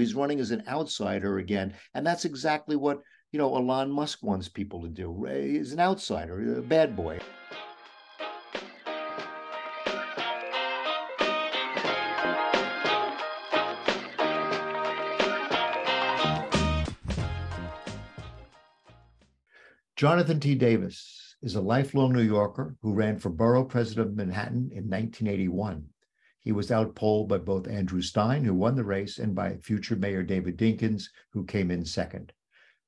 he's running as an outsider again. And that's exactly what, you know, Elon Musk wants people to do. Eh, he's an outsider, a bad boy. Jonathan T. Davis is a lifelong New Yorker who ran for borough president of Manhattan in 1981. He was outpolled by both Andrew Stein, who won the race, and by future Mayor David Dinkins, who came in second.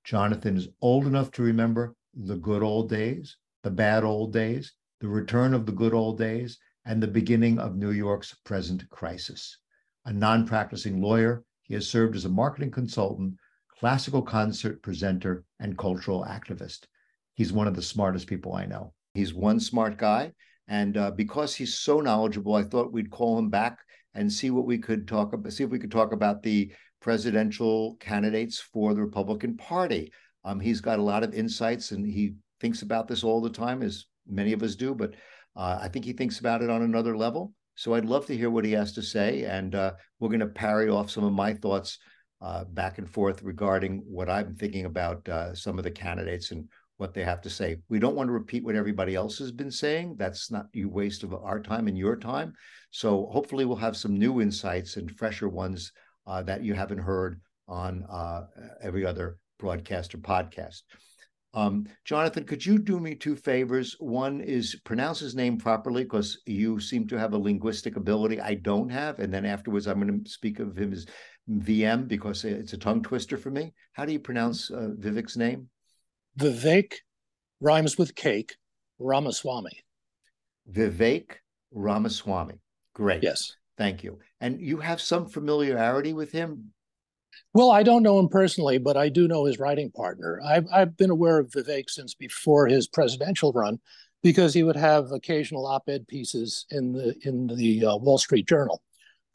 Jonathan is old enough to remember the good old days, the bad old days, the return of the good old days, and the beginning of New York's present crisis. A non practicing lawyer, he has served as a marketing consultant, classical concert presenter, and cultural activist. He's one of the smartest people I know. He's one smart guy. And uh, because he's so knowledgeable, I thought we'd call him back and see what we could talk about, see if we could talk about the presidential candidates for the Republican Party. Um, he's got a lot of insights and he thinks about this all the time, as many of us do, but uh, I think he thinks about it on another level. So I'd love to hear what he has to say. And uh, we're going to parry off some of my thoughts uh, back and forth regarding what I'm thinking about uh, some of the candidates and what they have to say. We don't want to repeat what everybody else has been saying. That's not you waste of our time and your time. So hopefully we'll have some new insights and fresher ones uh, that you haven't heard on uh, every other broadcast or podcast. Um, Jonathan, could you do me two favors? One is pronounce his name properly because you seem to have a linguistic ability I don't have. And then afterwards, I'm going to speak of him as VM because it's a tongue twister for me. How do you pronounce uh, Vivek's name? Vivek rhymes with cake, Ramaswamy. Vivek Ramaswamy. Great. Yes. Thank you. And you have some familiarity with him? Well, I don't know him personally, but I do know his writing partner. I've, I've been aware of Vivek since before his presidential run because he would have occasional op-ed pieces in the in the uh, Wall Street Journal,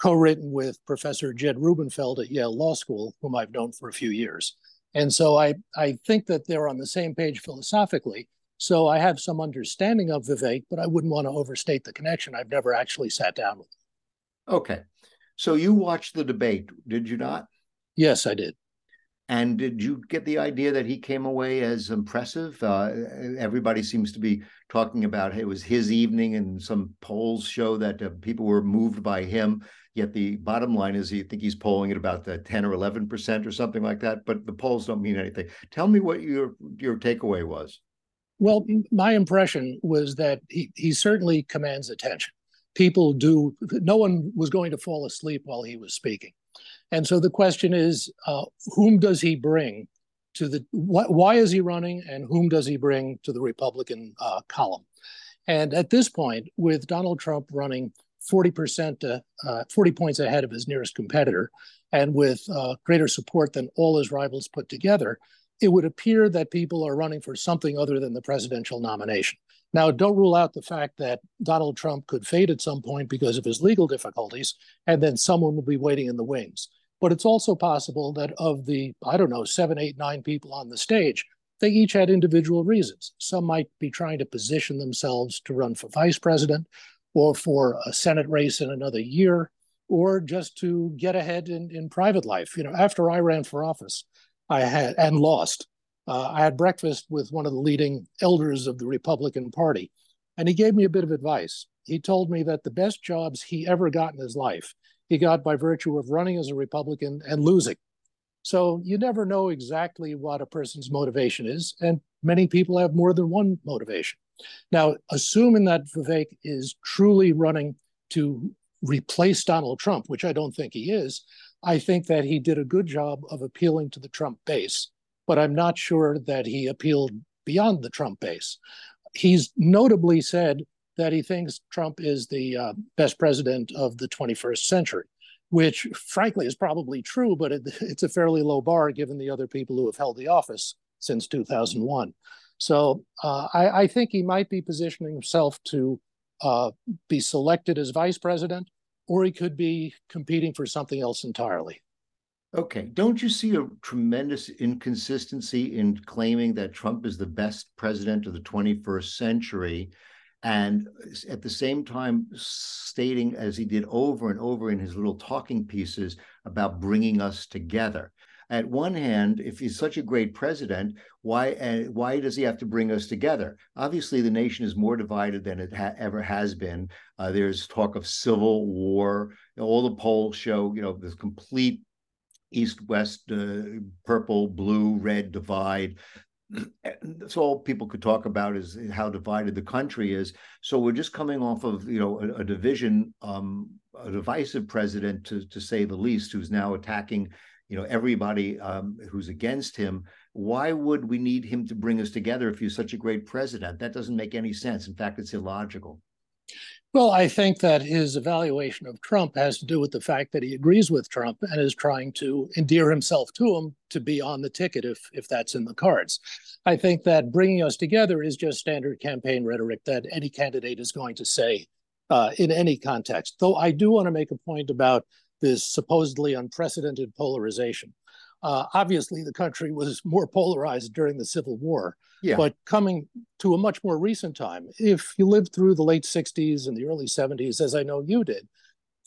co-written with Professor Jed Rubenfeld at Yale Law School, whom I've known for a few years. And so I, I think that they're on the same page philosophically. So I have some understanding of Vivek, but I wouldn't want to overstate the connection. I've never actually sat down with him. Okay. So you watched the debate, did you not? Yes, I did. And did you get the idea that he came away as impressive? Uh, everybody seems to be talking about it was his evening, and some polls show that uh, people were moved by him. Yet the bottom line is, you think he's polling at about the ten or eleven percent or something like that. But the polls don't mean anything. Tell me what your your takeaway was. Well, my impression was that he he certainly commands attention. People do. No one was going to fall asleep while he was speaking. And so the question is, uh, whom does he bring to the, wh- why is he running and whom does he bring to the Republican uh, column? And at this point, with Donald Trump running 40%, uh, uh, 40 points ahead of his nearest competitor, and with uh, greater support than all his rivals put together, it would appear that people are running for something other than the presidential nomination. Now, don't rule out the fact that Donald Trump could fade at some point because of his legal difficulties, and then someone will be waiting in the wings. But it's also possible that of the, I don't know, seven, eight, nine people on the stage, they each had individual reasons. Some might be trying to position themselves to run for vice president or for a Senate race in another year, or just to get ahead in, in private life. You know, after I ran for office, I had and lost uh, I had breakfast with one of the leading elders of the Republican Party, and he gave me a bit of advice. He told me that the best jobs he ever got in his life, he got by virtue of running as a Republican and losing. So you never know exactly what a person's motivation is, and many people have more than one motivation. Now, assuming that Vivek is truly running to replace Donald Trump, which I don't think he is, I think that he did a good job of appealing to the Trump base but I'm not sure that he appealed beyond the Trump base. He's notably said that he thinks Trump is the uh, best president of the 21st century, which frankly is probably true, but it, it's a fairly low bar given the other people who have held the office since 2001. So uh, I, I, think he might be positioning himself to uh, be selected as vice president, or he could be competing for something else entirely. Okay. Don't you see a tremendous inconsistency in claiming that Trump is the best president of the 21st century and at the same time stating as he did over and over in his little talking pieces about bringing us together at one hand, if he's such a great president, why uh, why does he have to bring us together? Obviously, the nation is more divided than it ha- ever has been. Uh, there's talk of civil war. All the polls show, you know, this complete east-west, uh, purple, blue, red divide. That's all people could talk about is how divided the country is. So we're just coming off of you know a, a division, um, a divisive president to to say the least, who's now attacking you know everybody um, who's against him why would we need him to bring us together if he's such a great president? That doesn't make any sense. In fact it's illogical. Well i think that his evaluation of trump has to do with the fact that he agrees with trump and is trying to endear himself to him to be on the ticket if if that's in the cards. I think that bringing us together is just standard campaign rhetoric that any candidate is going to say uh, in any context. Though i do want to make a point about this supposedly unprecedented polarization. Uh, obviously, the country was more polarized during the Civil War, yeah. but coming to a much more recent time, if you lived through the late 60s and the early 70s, as I know you did,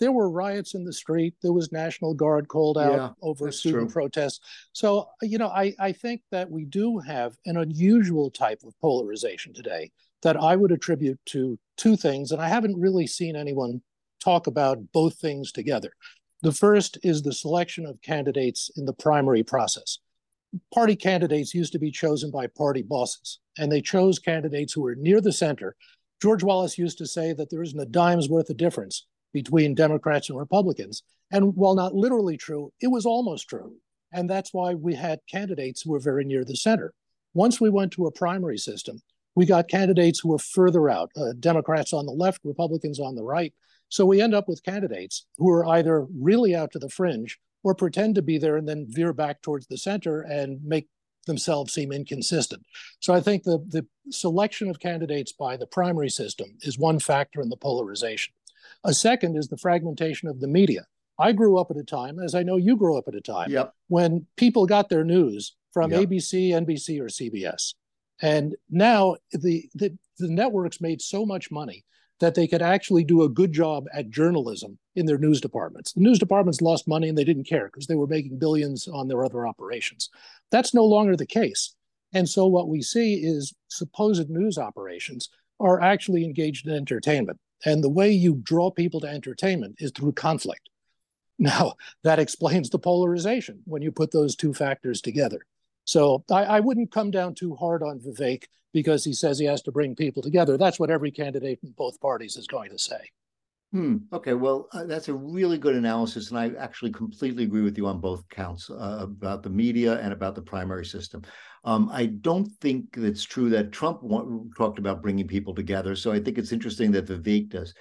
there were riots in the street. There was National Guard called out yeah, over student true. protests. So, you know, I, I think that we do have an unusual type of polarization today that I would attribute to two things. And I haven't really seen anyone talk about both things together. The first is the selection of candidates in the primary process. Party candidates used to be chosen by party bosses, and they chose candidates who were near the center. George Wallace used to say that there isn't a dime's worth of difference between Democrats and Republicans. And while not literally true, it was almost true. And that's why we had candidates who were very near the center. Once we went to a primary system, we got candidates who were further out uh, Democrats on the left, Republicans on the right, so we end up with candidates who are either really out to the fringe or pretend to be there and then veer back towards the center and make themselves seem inconsistent. So I think the, the selection of candidates by the primary system is one factor in the polarization. A second is the fragmentation of the media. I grew up at a time, as I know you grew up at a time, yep. when people got their news from yep. ABC, NBC, or CBS. And now the, the, the networks made so much money that they could actually do a good job at journalism in their news departments. The news departments lost money and they didn't care because they were making billions on their other operations. That's no longer the case. And so what we see is supposed news operations are actually engaged in entertainment. And the way you draw people to entertainment is through conflict. Now, that explains the polarization when you put those two factors together. So I, I, wouldn't come down too hard on Vivek because he says he has to bring people together. That's what every candidate in both parties is going to say. Hmm. Okay. Well, uh, that's a really good analysis, and I actually completely agree with you on both counts uh, about the media and about the primary system. Um, I don't think it's true that Trump talked about bringing people together. So I think it's interesting that Vivek does.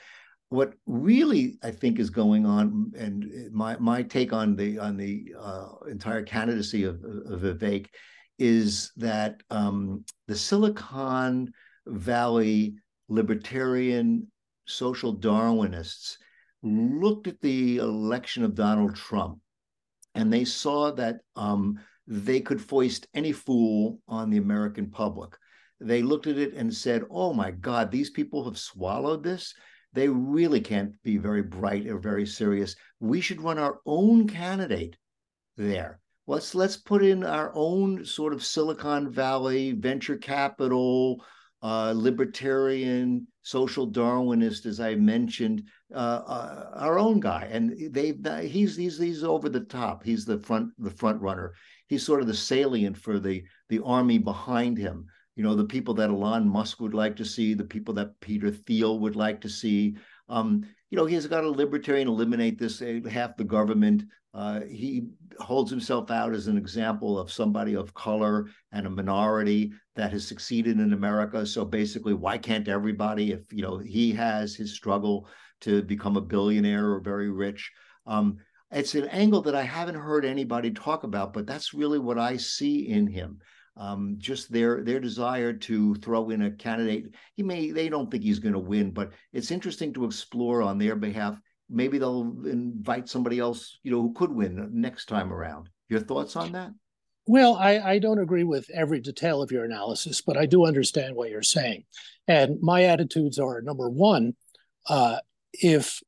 What really I think is going on, and my my take on the on the uh, entire candidacy of, of Vivek is that um, the Silicon Valley libertarian social Darwinists looked at the election of Donald Trump and they saw that um, they could foist any fool on the American public. They looked at it and said, oh my God, these people have swallowed this. They really can't be very bright or very serious. We should run our own candidate there let's let's put in our own sort of Silicon Valley venture capital, uh, libertarian, social Darwinist, as I mentioned, uh, uh, our own guy, and they he's he's he's over the top. He's the front the front runner. He's sort of the salient for the the army behind him. You know, the people that Elon Musk would like to see, the people that Peter Thiel would like to see. Um, you know, he's got a libertarian eliminate this uh, half the government. Uh, he holds himself out as an example of somebody of color and a minority that has succeeded in America. So basically, why can't everybody? If you know he has his struggle to become a billionaire or very rich. Um, it's an angle that I haven't heard anybody talk about, but that's really what I see in him. Um, just their their desire to throw in a candidate. He may they don't think he's going to win, but it's interesting to explore on their behalf maybe they'll invite somebody else, you know, who could win next time around. Your thoughts on that? Well, I, I don't agree with every detail of your analysis, but I do understand what you're saying. And my attitudes are number one, uh, if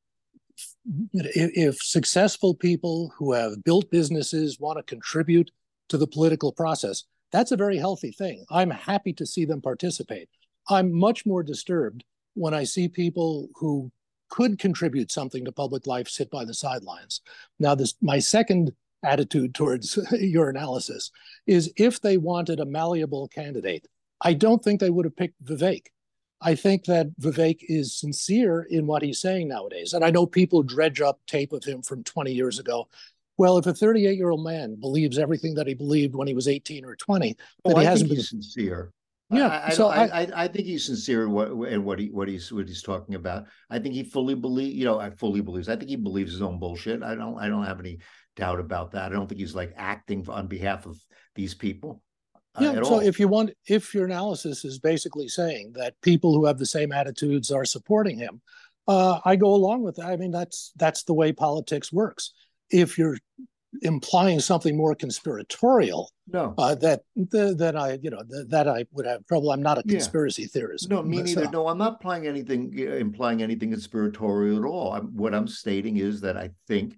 if successful people who have built businesses want to contribute to the political process, that's a very healthy thing. I'm happy to see them participate. I'm much more disturbed when I see people who could contribute something to public life sit by the sidelines. Now, this my second attitude towards your analysis is if they wanted a malleable candidate, I don't think they would have picked Vivek. I think that Vivek is sincere in what he's saying nowadays. And I know people dredge up tape of him from 20 years ago. Well, if a 38 year old man believes everything that he believed when he was 18 or 20, oh, that he I hasn't been sincere. Yeah, I, I so I, I, I, think he's sincere in what in what he what he's what he's talking about. I think he fully believe, you know, I fully believes. I think he believes his own bullshit. I don't I don't have any doubt about that. I don't think he's like acting on behalf of these people. Uh, yeah. so all. if you want, if your analysis is basically saying that people who have the same attitudes are supporting him, uh, I go along with that. I mean, that's that's the way politics works. If you're implying something more conspiratorial, no, uh, that that I you know that I would have trouble. I'm not a conspiracy yeah. theorist. No, me neither. No, I'm not implying anything implying anything conspiratorial at all. I'm, what I'm stating is that I think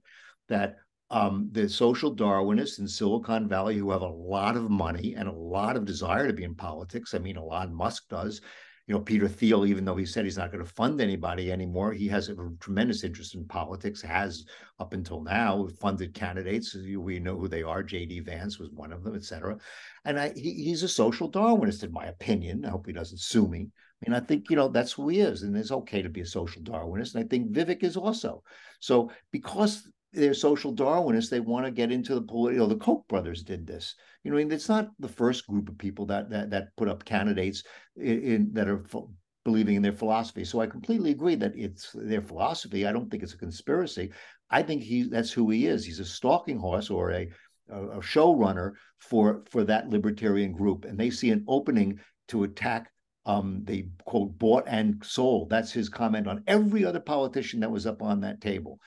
that um, the social Darwinists in Silicon Valley who have a lot of money and a lot of desire to be in politics. I mean, Elon Musk does. You know, Peter Thiel, even though he said he's not going to fund anybody anymore, he has a tremendous interest in politics, has up until now funded candidates. We know who they are. J.D. Vance was one of them, et cetera. And I, he, he's a social Darwinist, in my opinion. I hope he doesn't sue me. I mean, I think, you know, that's who he is. And it's okay to be a social Darwinist. And I think Vivek is also. So because they're social Darwinists. They want to get into the political. The Koch brothers did this. You know, I mean, it's not the first group of people that that that put up candidates in, in that are believing in their philosophy. So I completely agree that it's their philosophy. I don't think it's a conspiracy. I think he that's who he is. He's a stalking horse or a a, a showrunner for for that libertarian group, and they see an opening to attack um, they quote bought and sold. That's his comment on every other politician that was up on that table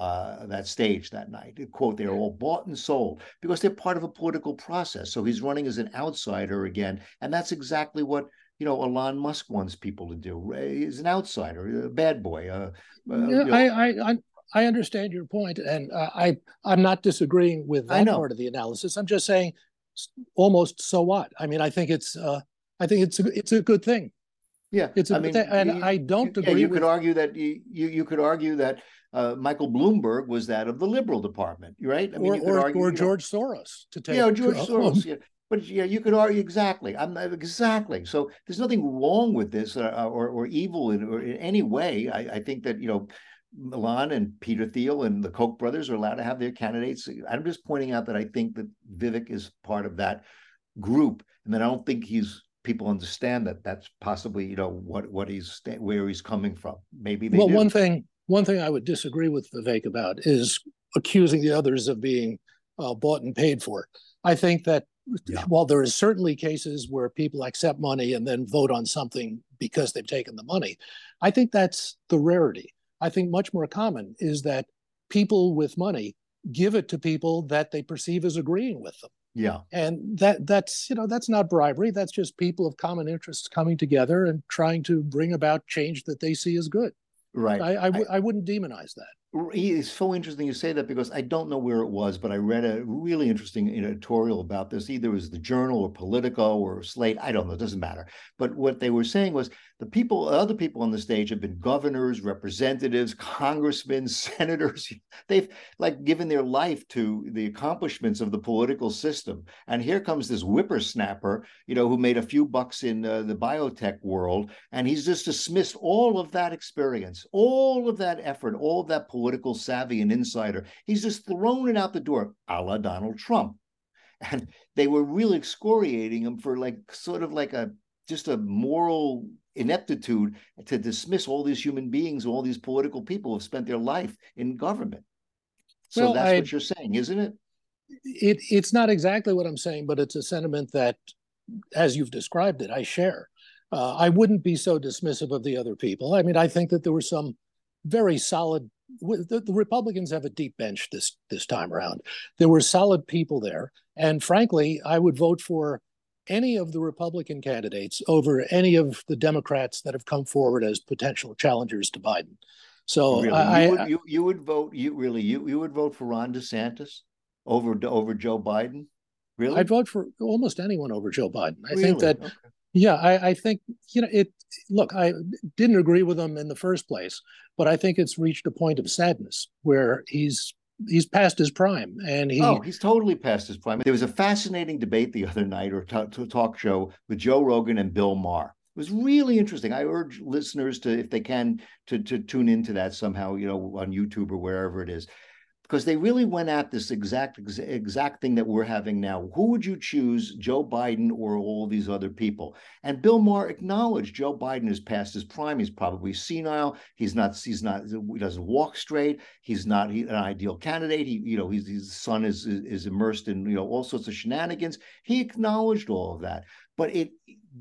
uh, that stage that night. Quote, they're all bought and sold because they're part of a political process. So he's running as an outsider again. And that's exactly what, you know, Elon Musk wants people to do. He's an outsider, a bad boy. Uh, uh, you know. I, I, I understand your point, and uh, I, I'm not disagreeing with that part of the analysis. I'm just saying, almost so what? I mean, I think it's, uh, I think it's a, it's a good thing. Yeah, it's a I mean, thing, and you, I don't agree. Yeah, you with, could argue that you, you you could argue that uh, Michael Bloomberg was that of the liberal department, right? I mean, or, you could or, argue, or George know, Soros to take. Yeah, George Soros. Yeah. But yeah, you could argue exactly. I'm not, exactly. So there's nothing wrong with this uh, uh, or, or evil in, or in any way. I, I think that you know Milan and Peter Thiel and the Koch brothers are allowed to have their candidates. I'm just pointing out that I think that Vivek is part of that group, and that I don't think he's people understand that that's possibly you know what what he's where he's coming from. Maybe well, do. one thing one thing I would disagree with Vivek about is accusing the others of being uh, bought and paid for. I think that yeah. while there is certainly cases where people accept money and then vote on something because they've taken the money, I think that's the rarity. I think much more common is that people with money give it to people that they perceive as agreeing with them. Yeah. And that that's you know that's not bribery. That's just people of common interests coming together and trying to bring about change that they see as good. Right. I, I, w- I wouldn't demonize that. It's so interesting you say that because I don't know where it was, but I read a really interesting editorial about this. Either it was the Journal or Politico or Slate. I don't know. It doesn't matter. But what they were saying was the people, other people on the stage have been governors, representatives, congressmen, senators. They've like given their life to the accomplishments of the political system. And here comes this whippersnapper, you know, who made a few bucks in uh, the biotech world, and he's just dismissed all of that experience, all of that effort, all of that political savvy and insider. He's just thrown it out the door, a la Donald Trump. And they were really excoriating him for like sort of like a just a moral ineptitude to dismiss all these human beings, all these political people who have spent their life in government. So well, that's I, what you're saying, isn't it? It it's not exactly what I'm saying, but it's a sentiment that, as you've described it, I share. Uh, I wouldn't be so dismissive of the other people. I mean, I think that there were some very solid the, the, Republicans have a deep bench this this time around. There were solid people there, and frankly, I would vote for any of the Republican candidates over any of the Democrats that have come forward as potential challengers to Biden. So really? I, you, would, you, you would vote you really you you would vote for Ron DeSantis over over Joe Biden. Really? I'd vote for almost anyone over Joe Biden. I really? think that okay. Yeah, I, I think you know it look, I didn't agree with him in the first place, but I think it's reached a point of sadness where he's he's past his prime and he oh he's totally past his prime. There was a fascinating debate the other night or t- talk show with joe rogan and bill maher. It was really interesting. I urge listeners to if they can to to tune into that somehow you know on youtube or wherever it is because they really went at this exact exact thing that we're having now. Who would you choose, Joe Biden or all these other people? And Bill Maher acknowledged Joe Biden is past his prime. He's probably senile. He's not. He's not. He doesn't walk straight. He's not an ideal candidate. He, you know, his son is is immersed in you know all sorts of shenanigans. He acknowledged all of that, but it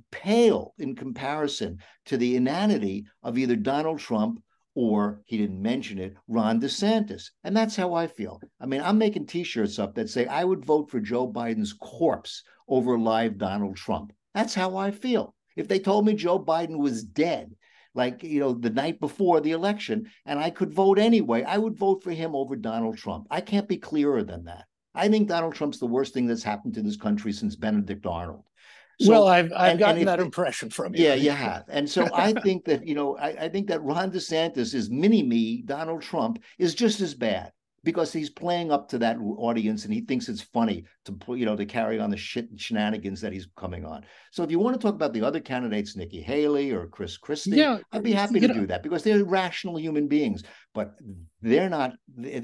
paled in comparison to the inanity of either Donald Trump or he didn't mention it, Ron DeSantis. And that's how I feel. I mean, I'm making t shirts up that say I would vote for Joe Biden's corpse over live Donald Trump. That's how I feel. If they told me Joe Biden was dead, like, you know, the night before the election, and I could vote anyway, I would vote for him over Donald Trump. I can't be clearer than that. I think Donald Trump's the worst thing that's happened to this country since Benedict Arnold. So, well, I've I've and, gotten and that impression from you. Yeah, you have. And so I think that, you know, I, I think that Ron DeSantis is mini me, Donald Trump, is just as bad because he's playing up to that audience and he thinks it's funny to you know to carry on the shit shenanigans that he's coming on. So if you want to talk about the other candidates, Nikki Haley or Chris Christie, yeah, I'd be happy to know, do that because they're rational human beings. But they're not.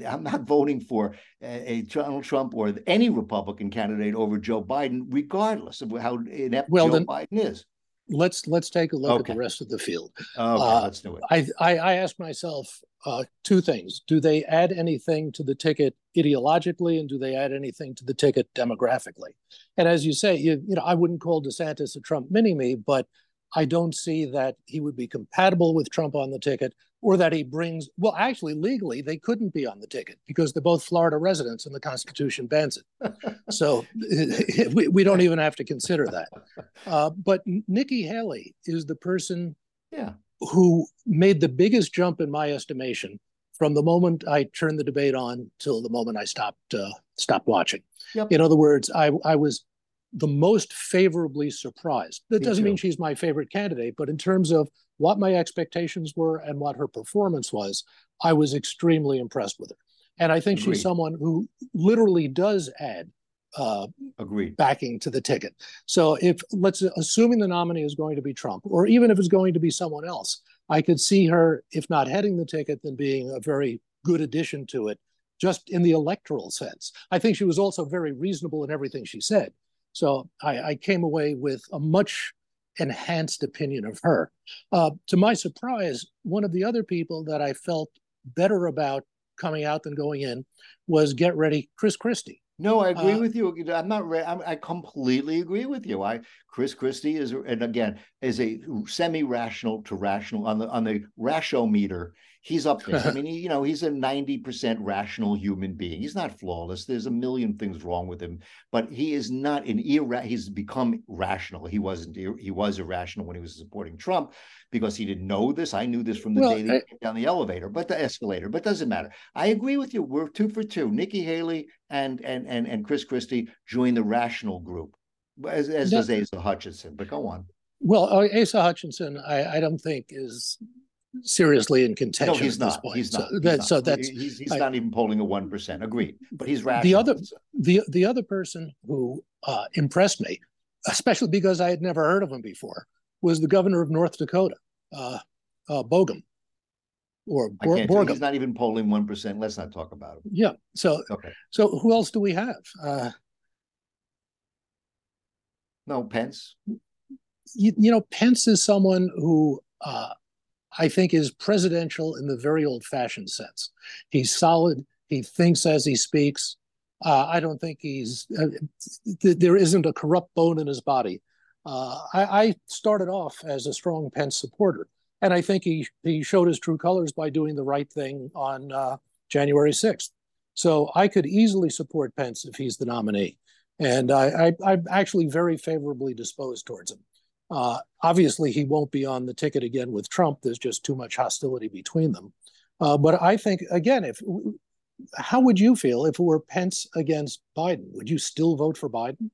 I'm not voting for a, a Donald Trump or any Republican candidate over Joe Biden, regardless of how inept well, Joe then, Biden is let's let's take a look okay. at the rest of the field. Okay, uh, let's do it. I, I, I ask myself uh, two things: Do they add anything to the ticket ideologically, and do they add anything to the ticket demographically? And as you say, you you know, I wouldn't call DeSantis a Trump mini me, but I don't see that he would be compatible with Trump on the ticket or that he brings, well, actually, legally, they couldn't be on the ticket because they're both Florida residents and the Constitution bans it. so we, we don't even have to consider that. Uh, but Nikki Haley is the person yeah. who made the biggest jump, in my estimation, from the moment I turned the debate on till the moment I stopped uh, stopped watching. Yep. In other words, I, I was the most favorably surprised. That Me doesn't too. mean she's my favorite candidate, but in terms of what my expectations were and what her performance was, I was extremely impressed with her. And I think Agreed. she's someone who literally does add uh, Agreed. backing to the ticket. So if let's assuming the nominee is going to be Trump, or even if it's going to be someone else, I could see her, if not heading the ticket, then being a very good addition to it, just in the electoral sense. I think she was also very reasonable in everything she said. So I, I came away with a much enhanced opinion of her. Uh, to my surprise, one of the other people that I felt better about coming out than going in was Get Ready, Chris Christie. No, I agree uh, with you. I'm not. I'm, I completely agree with you. I Chris Christie is, and again, is a semi-rational to rational on the on the ratio-meter he's up there. I mean, he, you know, he's a 90% rational human being. He's not flawless. There's a million things wrong with him, but he is not an irra- he's become rational. He wasn't he was irrational when he was supporting Trump because he didn't know this. I knew this from the well, day he came down the elevator, but the escalator, but doesn't matter. I agree with you. We're two for two. Nikki Haley and and and and Chris Christie join the rational group. As, as does Asa Hutchinson, but go on. Well, uh, Asa Hutchinson, I, I don't think is seriously in contention. No, he's not. He's not. So, he's that, not. so that's he's, he's I, not even polling a one percent. Agreed, but he's rational. The other the the other person who uh, impressed me, especially because I had never heard of him before, was the governor of North Dakota, uh, uh, Bogum. Or Bor- Burgum. He's not even polling one percent. Let's not talk about him. Yeah. So okay. So who else do we have? Uh, no, Pence. You, you know, Pence is someone who uh, I think is presidential in the very old fashioned sense. He's solid. He thinks as he speaks. Uh, I don't think he's, uh, th- there isn't a corrupt bone in his body. Uh, I, I, started off as a strong Pence supporter. And I think he he showed his true colors by doing the right thing on uh, January 6th. So I could easily support Pence if he's the nominee. And I, I, am actually very favorably disposed towards him. Uh, obviously, he won't be on the ticket again with Trump. There's just too much hostility between them. Uh, but I think, again, if how would you feel if it were Pence against Biden? Would you still vote for Biden?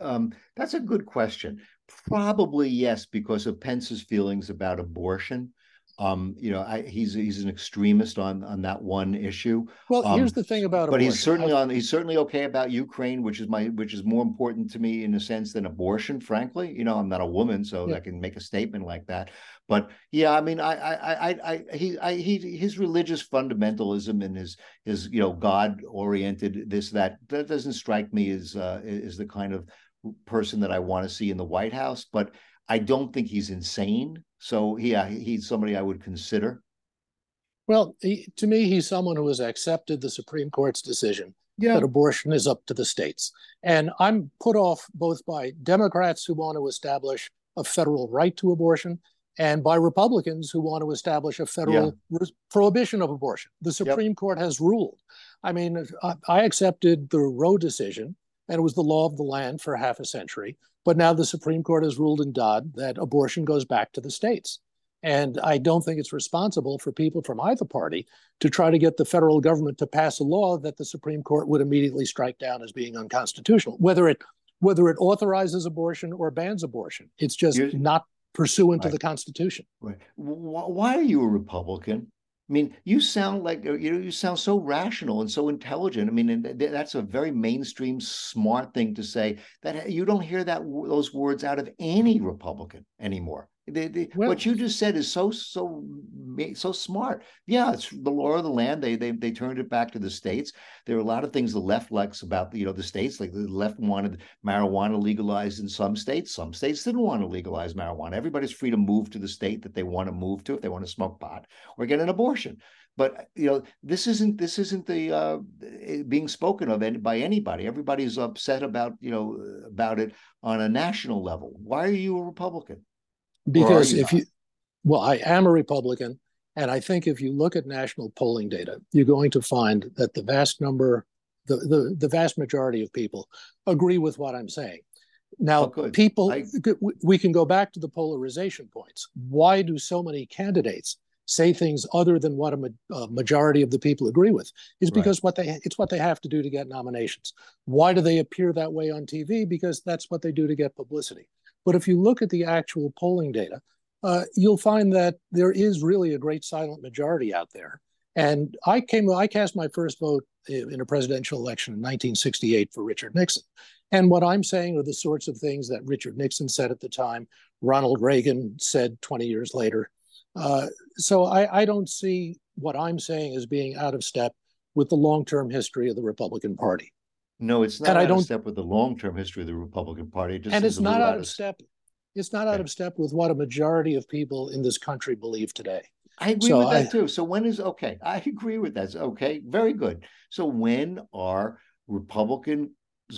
Um, that's a good question. Probably yes, because of Pence's feelings about abortion. Um, you know, I, he's he's an extremist on on that one issue. Well, um, here's the thing about but abortion. he's certainly on. He's certainly okay about Ukraine, which is my which is more important to me in a sense than abortion. Frankly, you know, I'm not a woman, so yeah. I can make a statement like that. But yeah, I mean, I I I, I he I, he his religious fundamentalism and his his you know God oriented this that that doesn't strike me as uh, as the kind of person that I want to see in the White House. But I don't think he's insane. So yeah, he's somebody I would consider. Well, he, to me, he's someone who has accepted the Supreme Court's decision yeah. that abortion is up to the states. And I'm put off both by Democrats who want to establish a federal right to abortion and by Republicans who want to establish a federal yeah. prohibition of abortion. The Supreme yep. Court has ruled. I mean, I accepted the Roe decision, and it was the law of the land for half a century. But now the Supreme Court has ruled in Dobbs that abortion goes back to the states. And I don't think it's responsible for people from either party to try to get the federal government to pass a law that the Supreme Court would immediately strike down as being unconstitutional, whether it whether it authorizes abortion or bans abortion. It's just You're, not pursuant right. to the Constitution. Right. Why are you a Republican? I mean, you sound like uh, you know you sound so rational and so intelligent. I mean, that's a very mainstream, smart thing to say. That you don't hear that those words out of any Republican anymore. They, they, well, what you just said is so so so smart. Yeah, it's the law of the land. They they they turned it back to the states. There are a lot of things the left likes about you know the states. Like the left wanted marijuana legalized in some states. Some states didn't want to legalize marijuana. Everybody's free to move to the state that they want to move to if they want to smoke pot or get an abortion. But you know this isn't this isn't the uh, being spoken of by anybody. Everybody's upset about you know about it on a national level. Why are you a Republican? Because if you, well, I am a Republican, and I think if you look at national polling data, you're going to find that the vast number, the the, the vast majority of people agree with what I'm saying. Now, oh, people, I... we can go back to the polarization points. Why do so many candidates say things other than what a, ma- a majority of the people agree with? Is because right. what they it's what they have to do to get nominations. Why do they appear that way on TV? Because that's what they do to get publicity. But if you look at the actual polling data, uh, you'll find that there is really a great silent majority out there. And I came, I cast my first vote in a presidential election in 1968 for Richard Nixon. And what I'm saying are the sorts of things that Richard Nixon said at the time, Ronald Reagan said 20 years later. Uh, so I, I don't see what I'm saying as being out of step with the long term history of the Republican Party. No, it's not and out I don't, of step with the long-term history of the Republican Party. It and it's not out of step. It's not out of step with what a majority of people in this country believe today. I agree so with that I, too. So when is okay? I agree with that. Okay, very good. So when are Republicans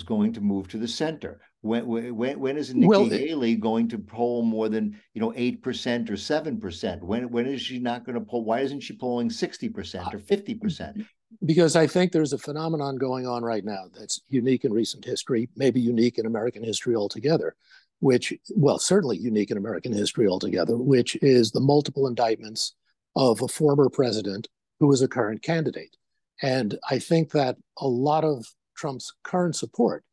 going to move to the center? When when when is Nikki well, Haley going to poll more than you know eight percent or seven percent? When when is she not going to poll? Why isn't she polling sixty percent or fifty percent? Because I think there's a phenomenon going on right now that's unique in recent history, maybe unique in American history altogether, which, well, certainly unique in American history altogether, which is the multiple indictments of a former president who is a current candidate. And I think that a lot of Trump's current support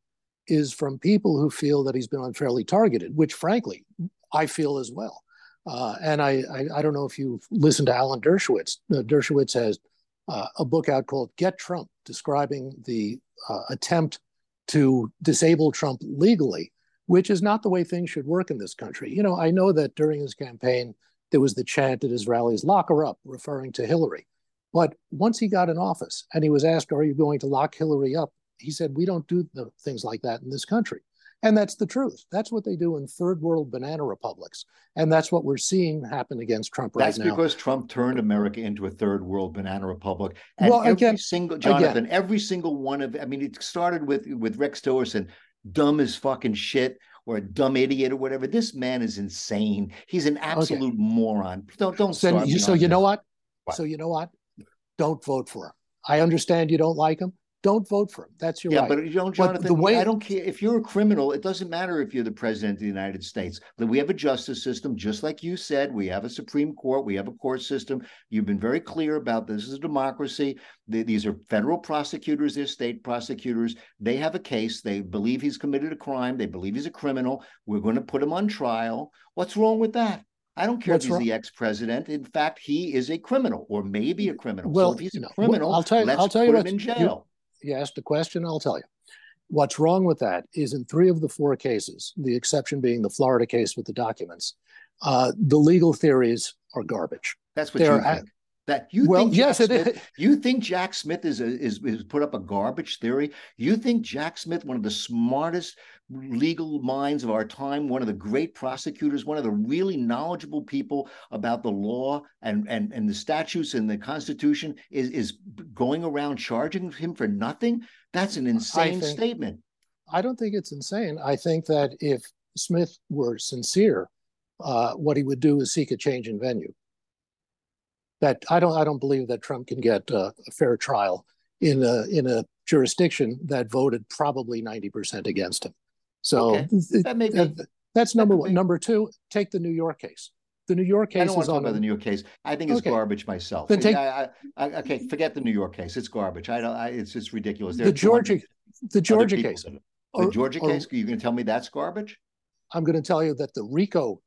is from people who feel that he's been unfairly targeted, which frankly, I feel as well. Uh, and I, I, I, don't know if you've listened to Alan Dershowitz. Uh, Dershowitz has uh, a book out called Get Trump, describing the uh, attempt to disable Trump legally, which is not the way things should work in this country. You know, I know that during his campaign, there was the chant at his rallies, lock her up, referring to Hillary. But once he got in office and he was asked, Are you going to lock Hillary up? He said, We don't do the, things like that in this country. And that's the truth. That's what they do in third world banana republics. And that's what we're seeing happen against Trump right that's now. That's because Trump turned America into a third world banana republic. And well, every again, single Jonathan, again. every single one of I mean, it started with with Rex Tillerson, dumb as fucking shit or a dumb idiot or whatever. This man is insane. He's an absolute okay. moron. Don't don't so, you, so you know what? what? So you know what? Don't vote for him. I understand you don't like him don't vote for him. That's your yeah, right. but you know, Jonathan, the way, I don't care if you're a criminal. It doesn't matter if you're the president of the United States. We have a justice system, just like you said. We have a Supreme Court. We have a court system. You've been very clear about this. is a democracy. these are federal prosecutors. They're state prosecutors. They have a case. They believe he's committed a crime. They believe he's a criminal. We're going to put him on trial. What's wrong with that? I don't care What's if he's wrong? the ex-president. In fact, he is a criminal, or maybe a criminal. Well, so if he's a criminal, well, I'll tell you, let's I'll tell you put him in jail you asked a question, I'll tell you. What's wrong with that is in three of the four cases, the exception being the Florida case with the documents, uh, the legal theories are garbage. That's what They're you think. That you well, think Jack yes, Smith, you think Jack Smith is, a, is is put up a garbage theory? You think Jack Smith, one of the smartest legal minds of our time, one of the great prosecutors, one of the really knowledgeable people about the law and and and the statutes and the Constitution, is is going around charging him for nothing? That's an insane think, statement. I don't think it's insane. I think that if Smith were sincere, uh, what he would do is seek a change in venue that I don't I don't believe that Trump can get uh, a fair trial in a in a jurisdiction that voted probably ninety percent against him. So okay. that may be, that's number one. Be. Number two, take the New York case. The New York case. I don't want to talk about the New York case. I think it's okay. garbage myself. Then take, I, I, I, okay, forget the New York case. It's garbage. I don't. I, it's just ridiculous. There the Georgia, the Georgia case. The or, Georgia or, case. Are you going to tell me that's garbage? I'm going to tell you that the RICO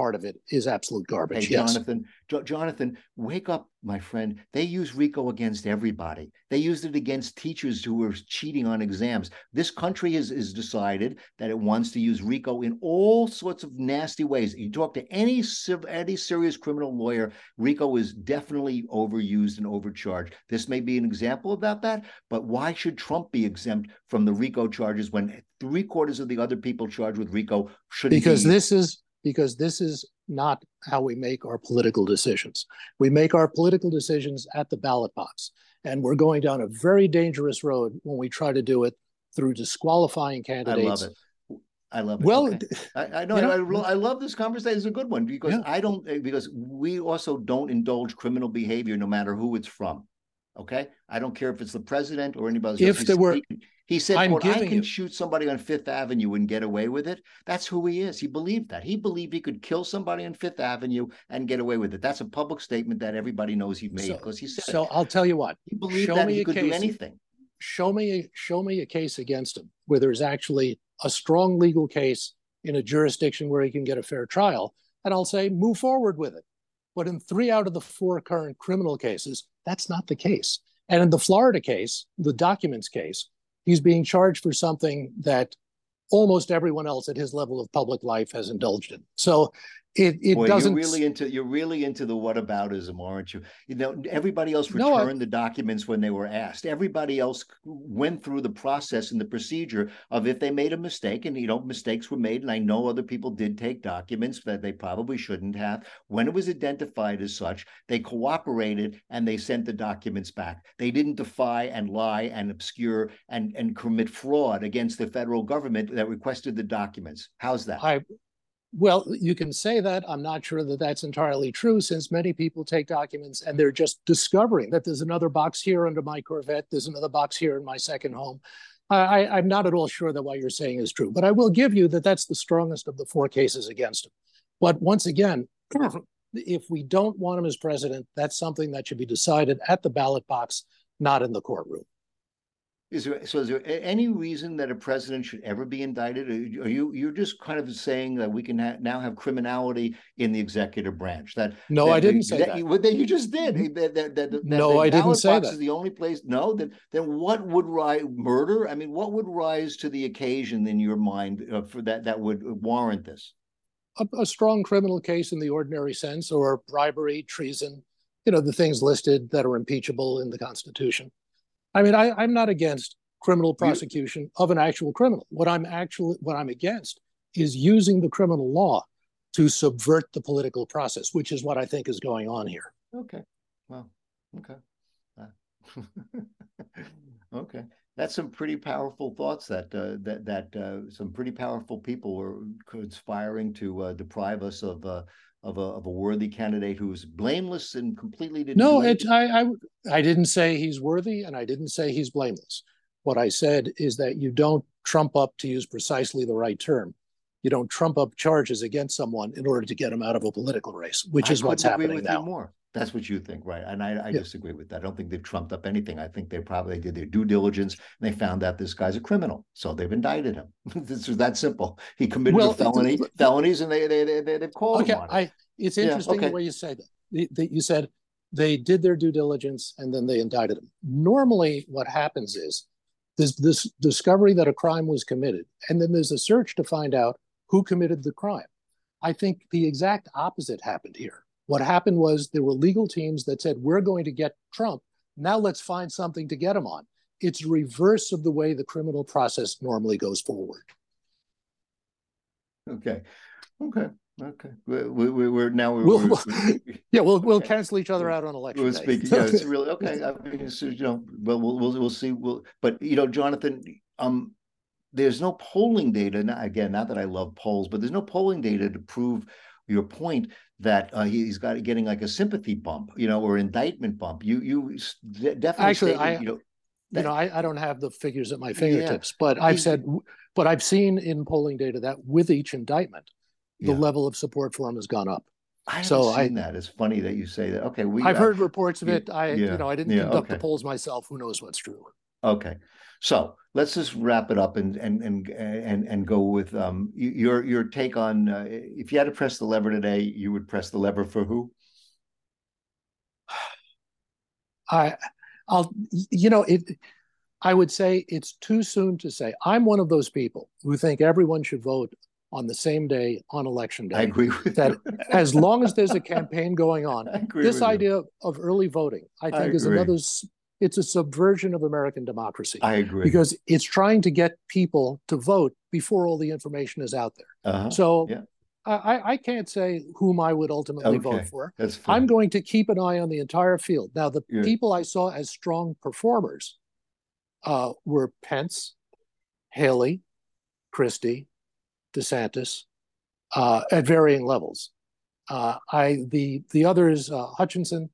part of it is absolute garbage. Hey, Jonathan, yes. Jonathan, wake up, my friend. They use RICO against everybody. They used it against teachers who were cheating on exams. This country has, has decided that it wants to use RICO in all sorts of nasty ways. You talk to any any serious criminal lawyer, RICO is definitely overused and overcharged. This may be an example about that, but why should Trump be exempt from the RICO charges when three quarters of the other people charged with RICO should because be? this is because this is not how we make our political decisions. We make our political decisions at the ballot box. And we're going down a very dangerous road when we try to do it through disqualifying candidates. I love it. I love it. Well, okay. I, I, know, know I, I, love this conversation. It's a good one because yeah. I don't eh, because we also don't indulge criminal behavior no matter who it's from. Okay, I don't care if it's the president or anybody. If there were, he said, I can you. shoot somebody on Fifth Avenue and get away with it. That's who he is. He believed that. He believed he could kill somebody on Fifth Avenue and get away with it. That's a public statement that everybody knows he made because so, he said So it. I'll tell you what. He believed show that he could case, do anything. Show me, show me a case against him where there's actually a strong legal case in a jurisdiction where he can get a fair trial. And I'll say, move forward with it. But in three out of the four current criminal cases, that's not the case. And in the Florida case, the documents case, he's being charged for something that almost everyone else at his level of public life has indulged in. So it it Boy, doesn't you're really into you're really into the whataboutism, aren't you? You know, everybody else returned no, I, the documents when they were asked. Everybody else went through the process and the procedure of if they made a mistake, and you know, mistakes were made, and I know other people did take documents that they probably shouldn't have. When it was identified as such, they cooperated and they sent the documents back. They didn't defy and lie and obscure and and commit fraud against the federal government that requested the documents. How's that? I well, you can say that. I'm not sure that that's entirely true since many people take documents and they're just discovering that there's another box here under my Corvette, there's another box here in my second home. I, I'm not at all sure that what you're saying is true, but I will give you that that's the strongest of the four cases against him. But once again, if we don't want him as president, that's something that should be decided at the ballot box, not in the courtroom. Is there so? Is there any reason that a president should ever be indicted? Are you you're just kind of saying that we can ha- now have criminality in the executive branch? That no, that, I didn't say that. that. You, that you just did. Mm-hmm. That, that, that, no, I didn't say that. Is the only place. No, then then what would rise murder? I mean, what would rise to the occasion in your mind uh, for that that would warrant this? A, a strong criminal case in the ordinary sense, or bribery, treason. You know the things listed that are impeachable in the Constitution. I mean, I, I'm not against criminal prosecution of an actual criminal. What I'm actually what I'm against is using the criminal law to subvert the political process, which is what I think is going on here. Okay. Well, okay. Uh, okay. that's some pretty powerful thoughts that uh, that that uh, some pretty powerful people were conspiring to uh, deprive us of uh, of a of a worthy candidate who's blameless and completely didn't. No, it, I, I I didn't say he's worthy, and I didn't say he's blameless. What I said is that you don't trump up, to use precisely the right term, you don't trump up charges against someone in order to get them out of a political race, which I is what's happening now. more. That's what you think, right? And I, I yeah. disagree with that. I don't think they've trumped up anything. I think they probably did their due diligence and they found out this guy's a criminal, so they've indicted him. this is that simple. He committed well, a felony, felonies, and they they they they've called okay, him on it. I, it's interesting yeah, okay. the way you say that. You said they did their due diligence and then they indicted him. Normally, what happens is there's this discovery that a crime was committed, and then there's a search to find out who committed the crime. I think the exact opposite happened here. What happened was there were legal teams that said, we're going to get Trump. Now let's find something to get him on. It's reverse of the way the criminal process normally goes forward. Okay. Okay. Okay. We, we, we're now we're, we'll, we're, yeah we'll we'll cancel each other out on election day. speaking yeah it's really okay I mean it's, you know well we'll we'll, we'll see we'll but you know Jonathan um there's no polling data not, again not that I love polls but there's no polling data to prove your point that uh, he's got getting like a sympathy bump, you know, or indictment bump. You you definitely actually stated, I you know, that, you know I, I don't have the figures at my fingertips, yeah. but I've said but I've seen in polling data that with each indictment, the yeah. level of support for him has gone up. I so seen I, that. It's funny that you say that. Okay, we I've heard reports of it. I yeah, you know I didn't conduct okay. the polls myself. Who knows what's true? Okay, so let's just wrap it up and and and and and go with um your your take on uh, if you had to press the lever today, you would press the lever for who? I I'll you know it I would say it's too soon to say. I'm one of those people who think everyone should vote on the same day on election day. I agree with that. As long as there's a campaign going on, this idea you. of early voting, I think, I is another it's a subversion of American democracy. I agree. Because it's trying to get people to vote before all the information is out there. Uh-huh. So yeah. I, I can't say whom I would ultimately okay. vote for. That's I'm going to keep an eye on the entire field. Now, the people I saw as strong performers uh, were Pence, Haley, Christie, DeSantis, uh, at varying levels. Uh, I the the others, uh, Hutchinson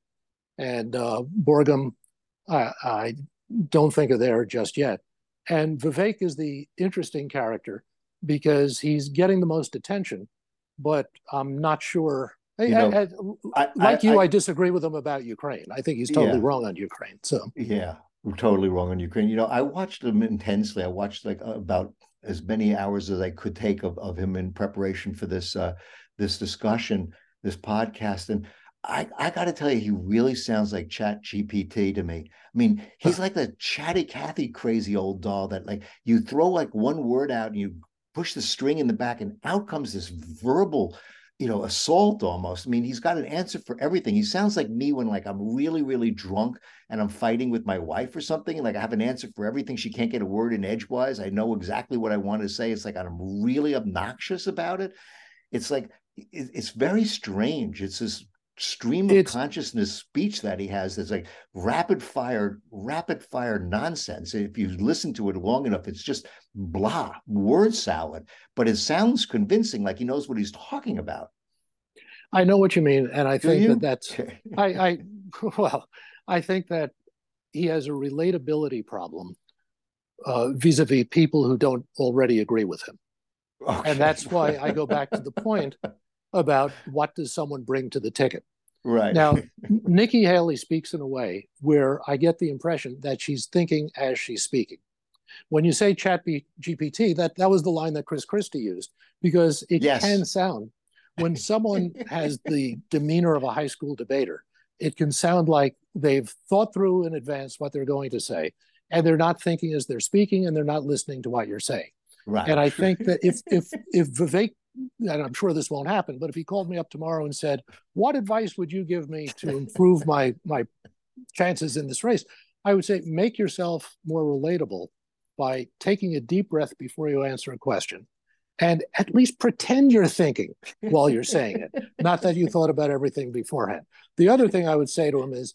and uh, Burgum, I, I don't think are there just yet. And Vivek is the interesting character because he's getting the most attention, but I'm not sure. You know, I, I, like you, I, disagree with him about Ukraine. I think he's totally yeah. wrong on Ukraine. So yeah, totally wrong on Ukraine. You know, I watched him intensely. I watched like about as many hours as I could take of, of him in preparation for this uh, this discussion, this podcast, and I, I got to tell you, he really sounds like Chat GPT to me. I mean, he's like the chatty Cathy crazy old doll that like you throw like one word out and you push the string in the back and out comes this verbal, you know, assault almost. I mean, he's got an answer for everything. He sounds like me when like I'm really, really drunk and I'm fighting with my wife or something. And like I have an answer for everything. She can't get a word in edgewise. I know exactly what I want to say. It's like I'm really obnoxious about it. It's like it's very strange. It's this stream of it's, consciousness speech that he has that's like rapid fire rapid fire nonsense. If you listen to it long enough it's just blah word salad but it sounds convincing like he knows what he's talking about. I know what you mean and i think that that's i i well i think that he has a relatability problem uh, vis-a-vis people who don't already agree with him. Okay. and that's why i go back to the point about what does someone bring to the ticket. Right. Now, Nikki Haley speaks in a way where I get the impression that she's thinking as she's speaking. When you say chat GPT, that, that was the line that Chris Christie used because it yes. can sound, when someone has the demeanor of a high school debater, it can sound like they've thought through in advance what they're going to say, and they're not thinking as they're speaking, and they're not listening to what you're saying. Right. And I think that if if if Vivek and I'm sure this won't happen, but if he called me up tomorrow and said, "What advice would you give me to improve my my chances in this race?" I would say, make yourself more relatable by taking a deep breath before you answer a question, and at least pretend you're thinking while you're saying it, not that you thought about everything beforehand. The other thing I would say to him is,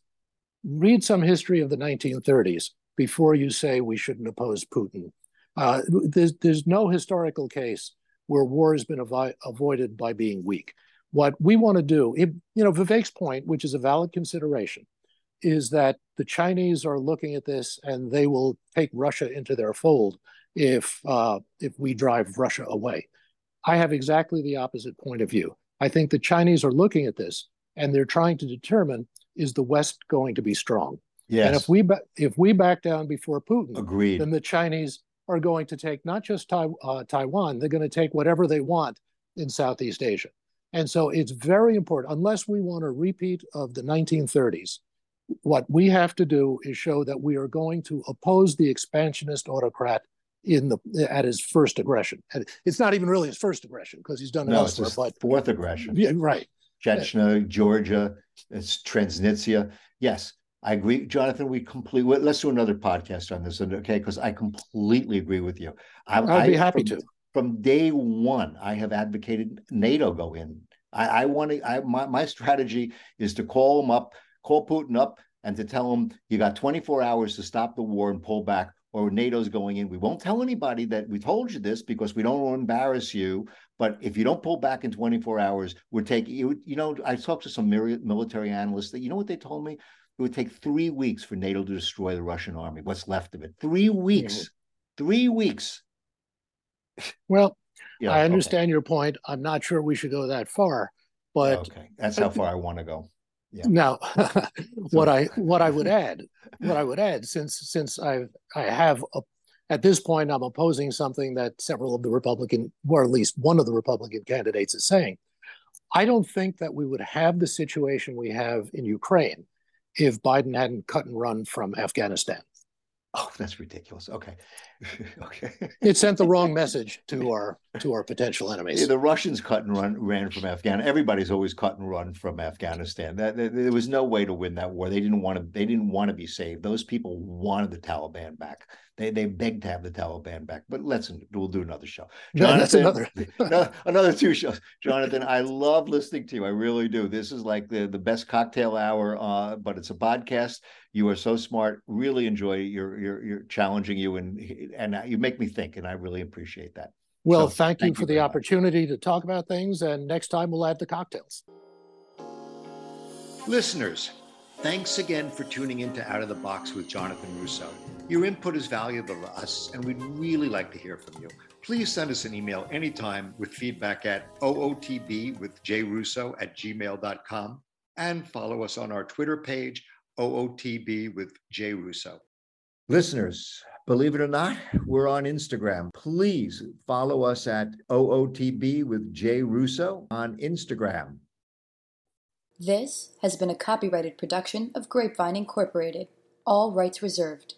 read some history of the 1930s before you say we shouldn't oppose Putin. Uh, there's, there's no historical case where war has been avi- avoided by being weak. What we want to do, it, you know, Vivek's point, which is a valid consideration, is that the Chinese are looking at this and they will take Russia into their fold if uh, if we drive Russia away. I have exactly the opposite point of view. I think the Chinese are looking at this and they're trying to determine is the West going to be strong? Yes. And if we ba- if we back down before Putin, Agreed. then the Chinese are going to take not just tai- uh, Taiwan, they're going to take whatever they want in Southeast Asia. And so it's very important, unless we want a repeat of the 1930s, what we have to do is show that we are going to oppose the expansionist autocrat in the at his first aggression. And it's not even really his first aggression because he's done it no, elsewhere. But fourth aggression. yeah, right. Chechnya, Georgia, it's Transnistria. Yes, I agree, Jonathan. We completely. Let's do another podcast on this, okay? Because I completely agree with you. I, I'd be happy from- to. From day one, I have advocated NATO go in. I, I want to. I my my strategy is to call him up, call Putin up, and to tell him you got 24 hours to stop the war and pull back, or NATO's going in. We won't tell anybody that we told you this because we don't want to embarrass you. But if you don't pull back in 24 hours, we're taking you. You know, I talked to some military analysts that you know what they told me. It would take three weeks for NATO to destroy the Russian army. What's left of it? Three weeks. Three weeks. Well, Yeah, I okay. understand your point. I'm not sure we should go that far, but okay, that's how far I want to go. Yeah. now what I what I would add, what I would add, since since I I have a, at this point I'm opposing something that several of the Republican, or at least one of the Republican candidates is saying. I don't think that we would have the situation we have in Ukraine if Biden hadn't cut and run from Afghanistan. Oh, that's ridiculous. Okay, okay. It sent the wrong message to our to our potential Yeah, enemies. the Russians cut and run ran from Afghanistan. Everybody's always cut and run from Afghanistan. That, that- there was no way to win that war. They didn't want to. They didn't want to be saved. Those people wanted the Taliban back. They they begged to have the Taliban back. But let's we'll do another show. No, that's another. no, another two shows. Jonathan, I love listening to you. I really do. This is like the, the best cocktail hour, uh, but it's a podcast. You are so smart. Really enjoy your your your challenging you and and uh, you make me think, and I really appreciate that. Well, So, thank you thank for you the very much. opportunity to talk about things, and next time we'll add the cocktails. Listeners, thanks again for tuning into Out of the Box with Jonathan Russo. Your input is valuable to us, and we'd really like to hear from you. Please send us an email anytime with feedback at ootb with jrusso at gmail.com and follow us on our Twitter page, OOTB with jrusso. Listeners, believe it or not, we're on Instagram. Please follow us at OOTB with Jay Russo on Instagram. This has been a copyrighted production of Grapevine Incorporated, all rights reserved.